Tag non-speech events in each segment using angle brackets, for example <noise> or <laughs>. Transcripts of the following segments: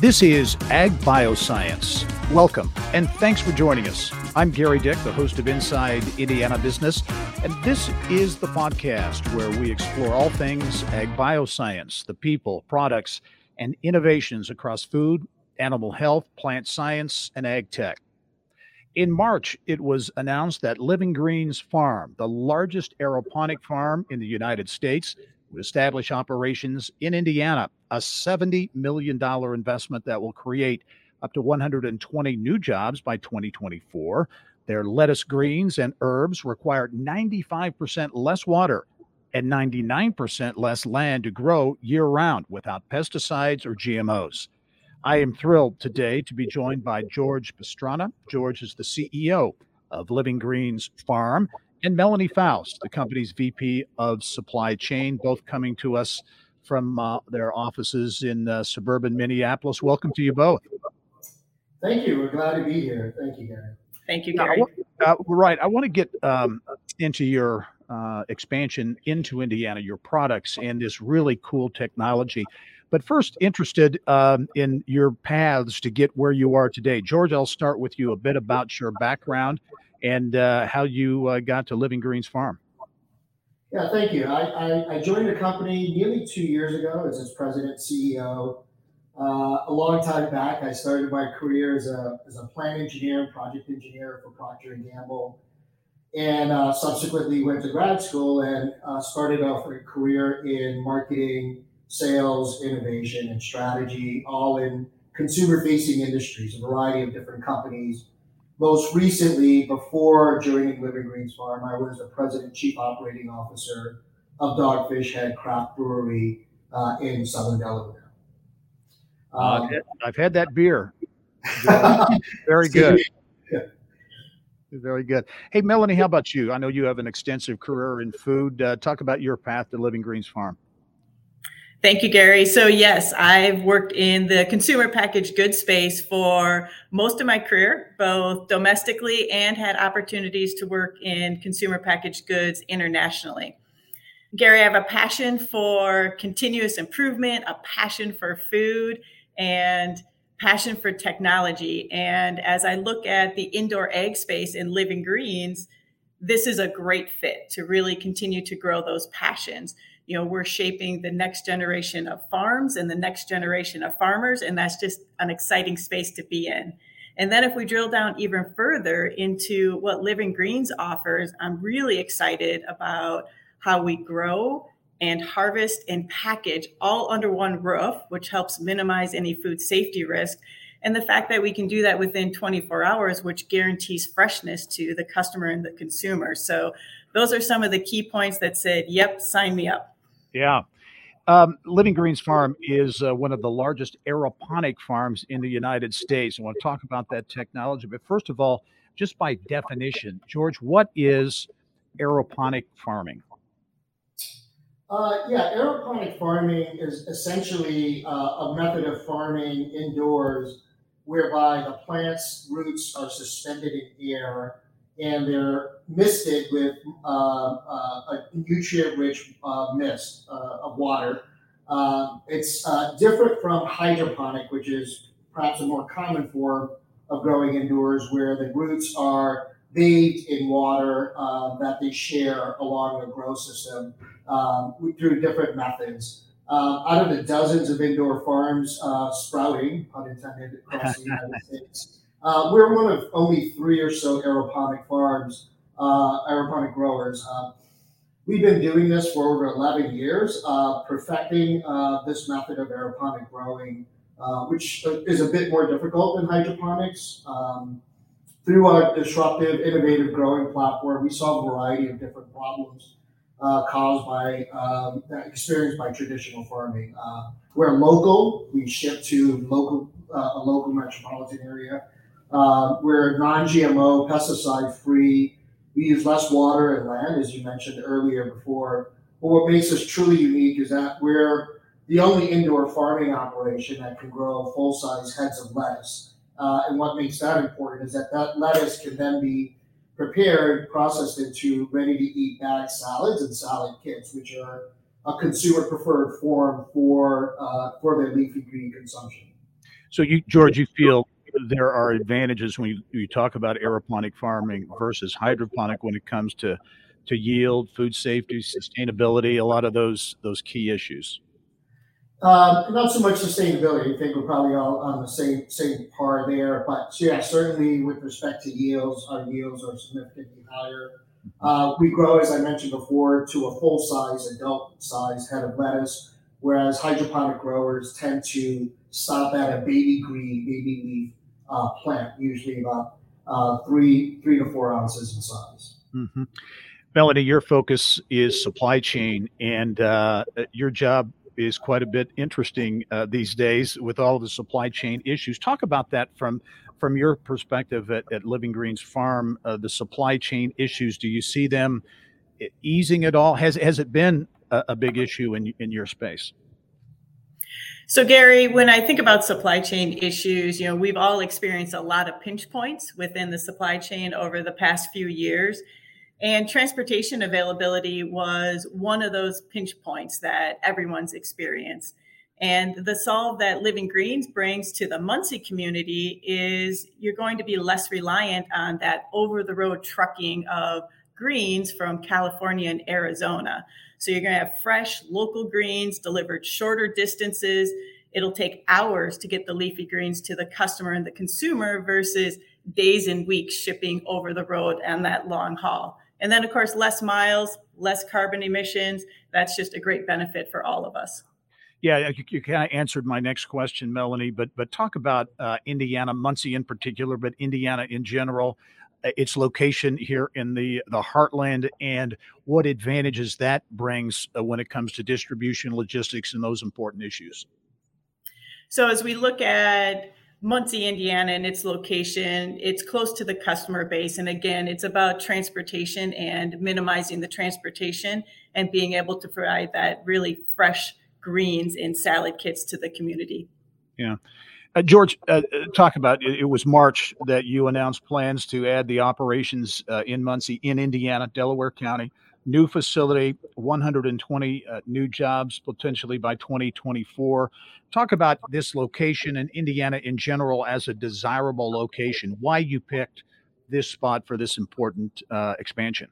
This is Ag Bioscience. Welcome and thanks for joining us. I'm Gary Dick, the host of Inside Indiana Business, and this is the podcast where we explore all things ag bioscience, the people, products, and innovations across food, animal health, plant science, and ag tech. In March, it was announced that Living Greens Farm, the largest aeroponic farm in the United States, would establish operations in Indiana, a $70 million investment that will create up to 120 new jobs by 2024. Their lettuce greens and herbs require 95% less water and 99% less land to grow year round without pesticides or GMOs. I am thrilled today to be joined by George Pastrana. George is the CEO of Living Greens Farm, and Melanie Faust, the company's VP of Supply Chain, both coming to us from uh, their offices in uh, suburban Minneapolis. Welcome to you both. Thank you. We're glad to be here. Thank you, Gary. Thank you, Gary. Uh, right. I want to get um, into your uh, expansion into Indiana, your products, and this really cool technology. But first, interested um, in your paths to get where you are today. George, I'll start with you a bit about your background and uh, how you uh, got to Living Greens Farm. Yeah, thank you. I, I, I, joined the company nearly two years ago as its president CEO. Uh, a long time back, I started my career as a, as a plant engineer and project engineer for Procter & Gamble and uh, subsequently went to grad school and uh, started off a career in marketing, sales, innovation, and strategy, all in consumer-facing industries, a variety of different companies, most recently, before joining Living Greens Farm, I was the president chief operating officer of Dogfish Head Craft Brewery uh, in Southern Delaware. Um, uh, I've had that beer. <laughs> Very good. Yeah. Very good. Hey, Melanie, how about you? I know you have an extensive career in food. Uh, talk about your path to Living Greens Farm. Thank you, Gary. So, yes, I've worked in the consumer packaged goods space for most of my career, both domestically and had opportunities to work in consumer packaged goods internationally. Gary, I have a passion for continuous improvement, a passion for food, and passion for technology. And as I look at the indoor ag space in Living Greens, this is a great fit to really continue to grow those passions you know we're shaping the next generation of farms and the next generation of farmers and that's just an exciting space to be in. And then if we drill down even further into what living greens offers i'm really excited about how we grow and harvest and package all under one roof which helps minimize any food safety risk. And the fact that we can do that within 24 hours which guarantees freshness to the customer and the consumer. So those are some of the key points that said yep sign me up yeah. Um, Living Greens Farm is uh, one of the largest aeroponic farms in the United States. I want to talk about that technology. But first of all, just by definition, George, what is aeroponic farming? Uh, yeah, aeroponic farming is essentially uh, a method of farming indoors whereby the plant's roots are suspended in air and they're misted with uh, uh, a nutrient-rich uh, mist uh, of water. Um, it's uh, different from hydroponic, which is perhaps a more common form of growing indoors, where the roots are bathed in water uh, that they share along the grow system um, through different methods. Uh, out of the dozens of indoor farms uh, sprouting, pun intended, across the <laughs> United States, uh, we're one of only three or so aeroponic farms, uh, aeroponic growers. Uh, we've been doing this for over 11 years, uh, perfecting uh, this method of aeroponic growing, uh, which is a bit more difficult than hydroponics. Um, through our disruptive, innovative growing platform, we solve a variety of different problems caused by um, experienced by traditional farming. we're local; we ship to local a local metropolitan area. Uh, we're non-GMO, pesticide-free. We use less water and land, as you mentioned earlier before. But what makes us truly unique is that we're the only indoor farming operation that can grow full-size heads of lettuce. Uh, and what makes that important is that that lettuce can then be prepared, processed into ready-to-eat bag salads and salad kits, which are a consumer preferred form for uh, for their leafy green consumption. So, you, George, you feel there are advantages when you, you talk about aeroponic farming versus hydroponic when it comes to to yield, food safety, sustainability, a lot of those those key issues. Um, not so much sustainability. I think we're probably all on the same same par there. But yeah, certainly with respect to yields, our yields are significantly higher. Uh, we grow, as I mentioned before, to a full size, adult size head of lettuce, whereas hydroponic growers tend to stop at a baby green, baby leaf uh, plant, usually about uh, three three to four ounces in size. Mm-hmm. Melanie, your focus is supply chain, and uh, your job is quite a bit interesting uh, these days with all the supply chain issues. Talk about that from from your perspective at, at Living Greens Farm. Uh, the supply chain issues. Do you see them easing at all? Has has it been a, a big issue in in your space? So, Gary, when I think about supply chain issues, you know, we've all experienced a lot of pinch points within the supply chain over the past few years. And transportation availability was one of those pinch points that everyone's experienced. And the solve that Living Greens brings to the Muncie community is you're going to be less reliant on that over the road trucking of greens from California and Arizona. So you're going to have fresh local greens delivered shorter distances. It'll take hours to get the leafy greens to the customer and the consumer versus days and weeks shipping over the road and that long haul. And then, of course, less miles, less carbon emissions. That's just a great benefit for all of us. Yeah, you, you kind of answered my next question, Melanie. But but talk about uh, Indiana, Muncie in particular, but Indiana in general, its location here in the the heartland, and what advantages that brings uh, when it comes to distribution, logistics, and those important issues. So as we look at Muncie, Indiana, and its location, it's close to the customer base. And again, it's about transportation and minimizing the transportation and being able to provide that really fresh greens in salad kits to the community. Yeah. Uh, George, uh, uh talk about it, it, was March that you announced plans to add the operations uh, in Muncie, in Indiana, Delaware County new facility, 120 uh, new jobs potentially by 2024. Talk about this location and Indiana in general as a desirable location. Why you picked this spot for this important uh, expansion?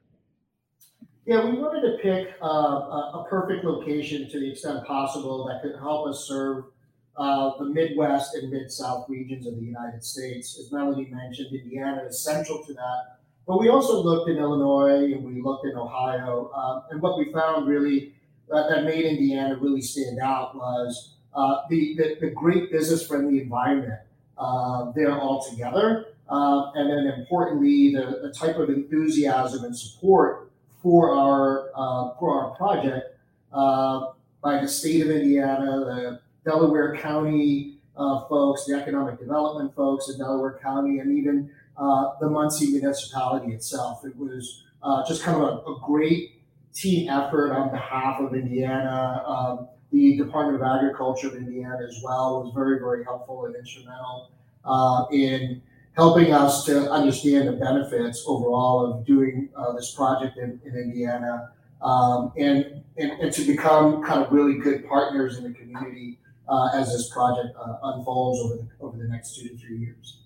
Yeah, we wanted to pick a, perfect location to the extent possible that could help us serve uh, the Midwest and Mid South regions of the United States. As Melanie mentioned, Indiana is central to that but we also looked in Illinois and we looked in Ohio. Um, and what we found really uh, that made Indiana really stand out was uh, the, the, the, great business friendly environment uh, there altogether. Uh, and then importantly, the, the type of enthusiasm and support for our, uh, for our project uh, by the state of Indiana, the Delaware County folks, the economic development folks in Delaware County, and even uh, the Muncie municipality itself. It was uh, just kind of a, a, great team effort on behalf of Indiana. Um, the Department of Agriculture of Indiana as well was very, very helpful and instrumental uh, in helping us to understand the benefits overall of doing uh, this project in, in Indiana um, and, and, and, to become kind of really good partners in the community uh, as this project uh, unfolds over the, over the next two to three years.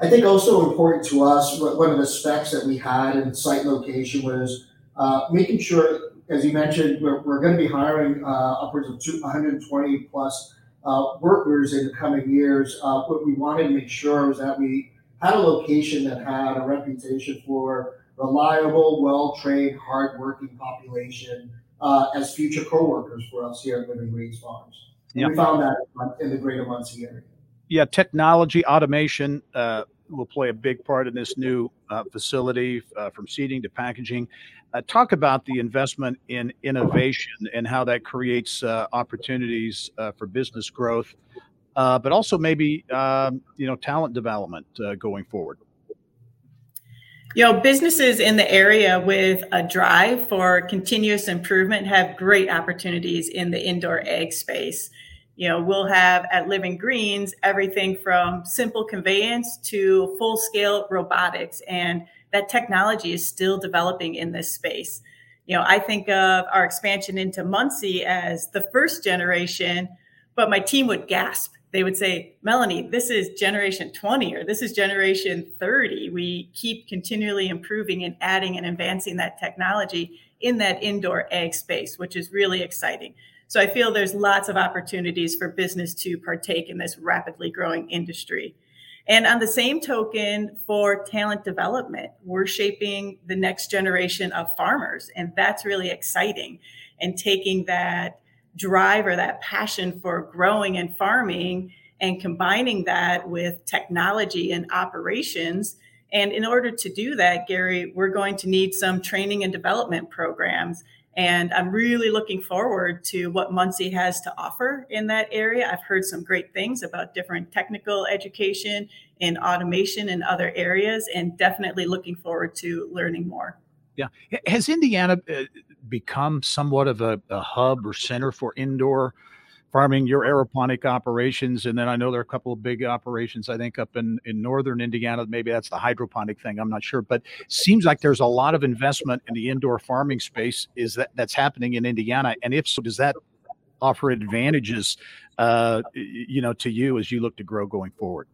I think also important to us, one of the specs that we had in site location was uh, making sure, as you mentioned, we're, we're going to be hiring uh, upwards of 120 plus uh, workers in the coming years. Uh, what we wanted to make sure was that we had a location that had a reputation for reliable, well-trained, hard-working population uh, as future co-workers for us here at Living Greens Farms. Yep. We found that in the greater Muncie area yeah, technology, automation uh, will play a big part in this new uh, facility uh, from seeding to packaging. Uh, talk about the investment in innovation and how that creates uh, opportunities uh, for business growth, but also maybe um, you know talent development going forward. You know, businesses in the area with a drive for continuous improvement have great opportunities in the indoor ag space. You know we'll have at living greens everything from simple conveyance to full scale robotics and that technology is still developing in this space. You know i think of our expansion into muncie as the first generation but my team would gasp they would say, Melanie, this is generation 20 or this is generation 30. We keep continually improving and adding and advancing that technology in that indoor ag space, which is really exciting. So I feel there's lots of opportunities for business to partake in this rapidly growing industry. And on the same token, for talent development, we're shaping the next generation of farmers. And that's really exciting. And taking that drive or that passion for growing and farming and combining that with technology and operations. And in order to do that, Gary, we're going to need some training and development programs. And I'm really looking forward to what Muncie has to offer in that area. I've heard some great things about different technical education in automation and other areas, and definitely looking forward to learning more. Yeah. Has Indiana uh, become somewhat of a, a hub or center for indoor farming, your aeroponic operations, and then I know there are a couple of big operations. I think up in in northern Indiana, maybe that's the hydroponic thing. I'm not sure, but seems like there's a lot of investment in the indoor farming space. Is that that's happening in Indiana? And if so, does that offer advantages, uh, you know, to you as you look to grow going forward?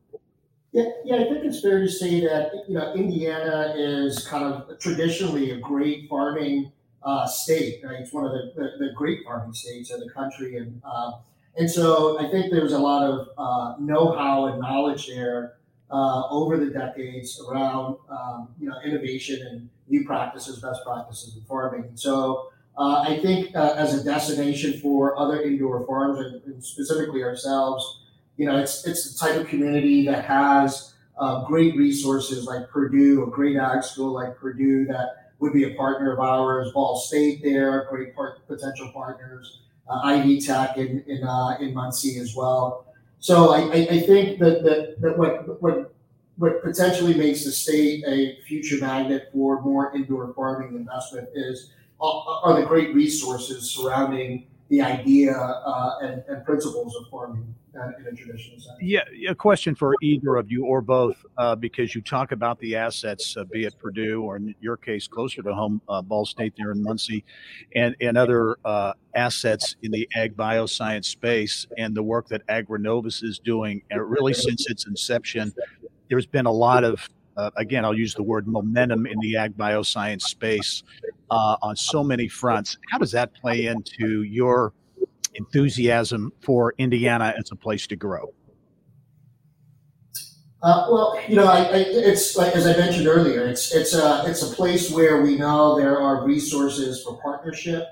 Yeah, yeah, I think it's fair to say that you know Indiana is kind of traditionally a great farming uh, state. Right? It's one of the, the, the, great farming states of the country, and uh, and so I think there's a lot of uh, know-how and knowledge there uh, over the decades around um, you know innovation and new practices, best practices in farming. So uh, I think uh, as a destination for other indoor farms and, and, specifically ourselves, you know, it's it's the type of community that has. great resources like Purdue, a great ag school like Purdue that would be a partner of ours. Ball State there, great part, potential partners. Uh, Ivy Tech in in, uh, in Muncie as well. So I, I, I think that, that that what what what potentially makes the state a future magnet for more indoor farming investment is uh, are the great resources surrounding the idea uh, and, and principles of farming in a traditional sense. Yeah, a question for either of you or both, uh, because you talk about the assets, uh, be it Purdue or in your case, closer to home, uh, Ball State there in Muncie, and, and other uh, assets in the ag bioscience space and the work that AgriNovus is doing. And really, since its inception, there's been a lot of uh, again, I'll use the word momentum in the ag bioscience space uh, on so many fronts. How does that play into your enthusiasm for Indiana as a place to grow? Uh, well, you know, I, I, it's like as I mentioned earlier, it's it's a it's a place where we know there are resources for partnership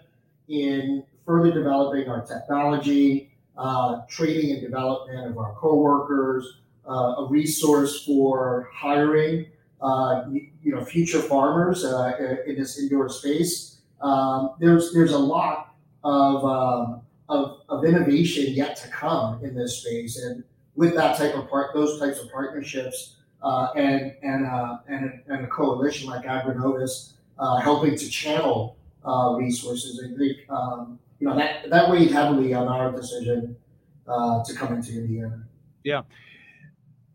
in further developing our technology, uh, training and development of our coworkers, a resource for hiring, uh, you know, future farmers uh, in this indoor space. Um, there's there's a lot of um, of, of innovation yet to come in this space. And with that type of part, those types of partnerships, uh, and and, uh, and and a coalition like AgriNovus uh, helping to channel uh, resources, I think um, you know that that weighed heavily on our decision uh, to come into Indiana. Yeah,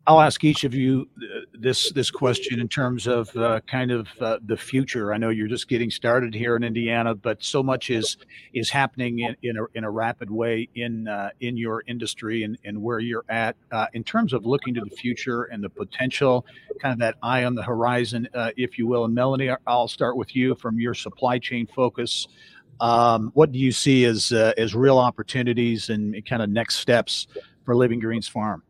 I'll ask each of you uh, this this question in terms of uh, kind of uh, the future. I know you're just getting started here in Indiana, but so much is is happening in, in a in a rapid way in uh, in your industry and, and where you're at uh, in terms of looking to the future and the potential, kind of that eye on the horizon, uh, if you will. And Melanie, I'll start with you from your supply chain focus. Um, what do you see as as real opportunities and kind of next steps for Living Greens Farm?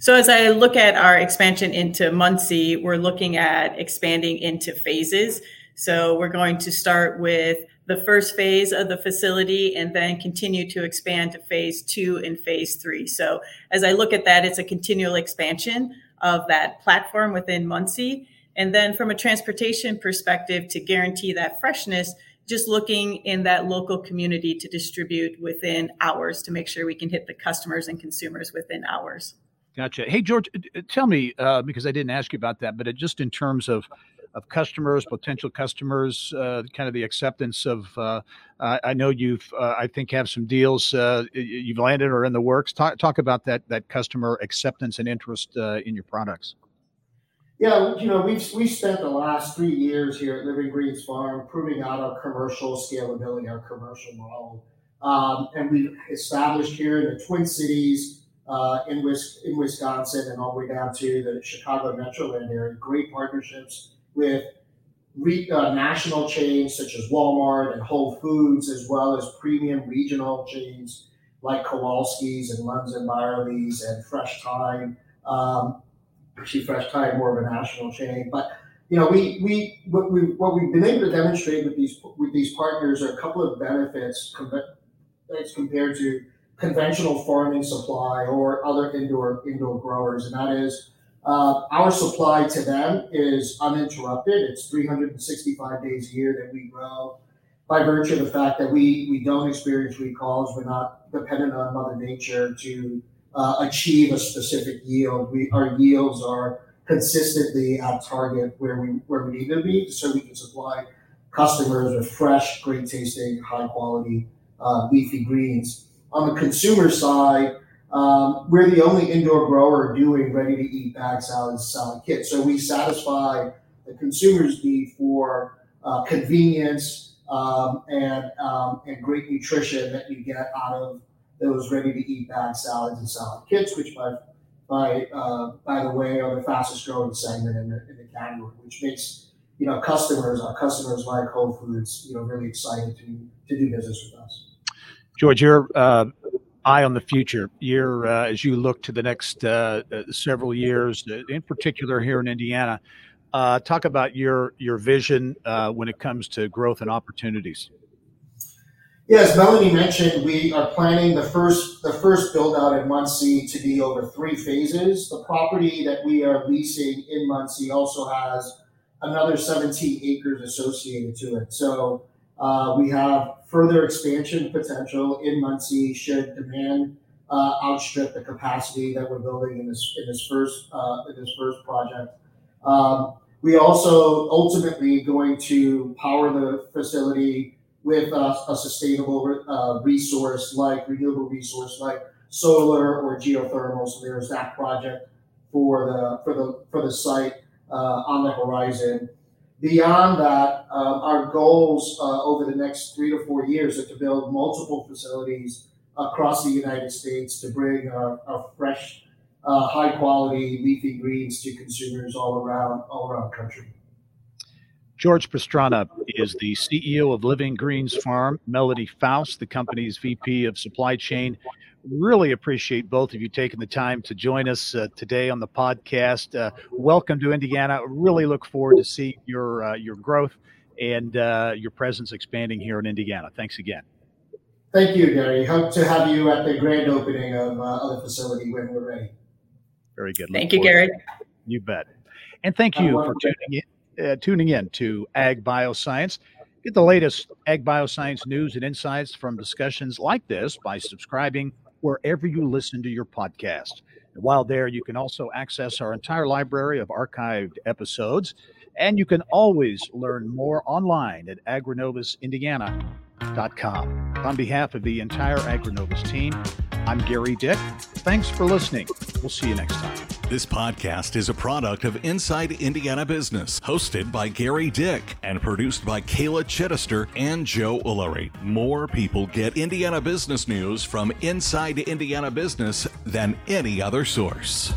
So as I look at our expansion into Muncie, we're looking at expanding into phases. So we're going to start with the first phase of the facility and then continue to expand to phase two and phase three. So as I look at that, it's a continual expansion of that platform within Muncie. And then from a transportation perspective, to guarantee that freshness, just looking in that local community to distribute within hours to make sure we can hit the customers and consumers within hours. Gotcha. Hey, George, tell me uh, because I didn't ask you about that, but it, just in terms of of customers, potential customers, uh, kind of the acceptance of. Uh, I know you've, uh, I think, have some deals uh, you've landed or in the works. Talk talk about that that customer acceptance and interest uh, in your products. Yeah, you know, we've we spent the last three years here at Living Greens Farm proving out our commercial scalability, our commercial model Um, and we've established here in the Twin Cities, uh, in, Wis- in Wisconsin, and all the way down to the Chicago Metroland area, great partnerships with re- uh, national chains such as Walmart and Whole Foods, as well as premium regional chains like Kowalski's and Lunds and Byerly's and Fresh Thyme. Um, actually, Fresh Thyme more of a national chain, but you know, we, we what we what we've been able to demonstrate with these with these partners are a couple of benefits as compared to conventional farming supply or other indoor indoor growers, and that is uh, our supply to them is uninterrupted. It's 365 days a year that we grow. By virtue of the fact that we we don't experience recalls, we're not dependent on Mother Nature to uh, achieve a specific yield. We our yields are consistently at target where we where we need them to be, so we can supply customers with fresh, great tasting, high quality uh, leafy greens. On the consumer side, um, we're the only indoor grower doing ready to eat bag salads, salad kits. So we satisfy the consumer's need for uh, convenience um, and um, and great nutrition that you get out of those ready to eat bag salads and salad kits, which by by uh, by the way are the fastest growing segment in the, in the category, which makes you know customers our customers like Whole Foods you know really excited to to do business with us. George, your uh, eye on the future, you're uh, as you look to the next uh, uh, several years, uh, in particular here in Indiana. talk about your your vision when it comes to growth and opportunities. Yeah, as Melanie mentioned, we are planning the first the first build out in Muncie to be over three phases. The property that we are leasing in Muncie also has another 17 acres associated to it. So uh, we have further expansion potential in Muncie should demand uh, outstrip the capacity that we're building in this in this first uh, in this first project. Um, we also ultimately going to power the facility with a, a sustainable uh, resource like renewable resource like solar or geothermal. So there's that project for the for the for the site uh, on the horizon. Beyond that, um, our goals uh, over the next three to four years are to build multiple facilities across the United States to bring our, our fresh, uh, high quality leafy greens to consumers all around all around the country. George Pastrana is the CEO of Living Greens Farm. Melanie Faust, the company's VP of Supply Chain. Really appreciate both of you taking the time to join us uh, today on the podcast. Uh, welcome to Indiana. Really look forward to seeing your uh, your growth and uh, your presence expanding here in Indiana. Thanks again. Thank you, Gary. Hope to have you at the grand opening of, uh, the facility when we're ready. Very good. Look thank you, Gary. You bet. And thank you for tuning in uh, tuning in to Ag Bioscience. Get the latest Ag Bioscience news and insights from discussions like this by subscribing wherever you listen to your podcast. And while there, you can also access our entire library of archived episodes, and you can always learn more online at agrinovusindiana.com. On behalf of the entire Agrinovus team, I'm Gary Dick. Thanks for listening. We'll see you next time. This podcast is a product of Inside Indiana Business, hosted by Gary Dick and produced by Kayla Chittister and Joe Ullery. More people get Indiana business news from Inside Indiana Business than any other source.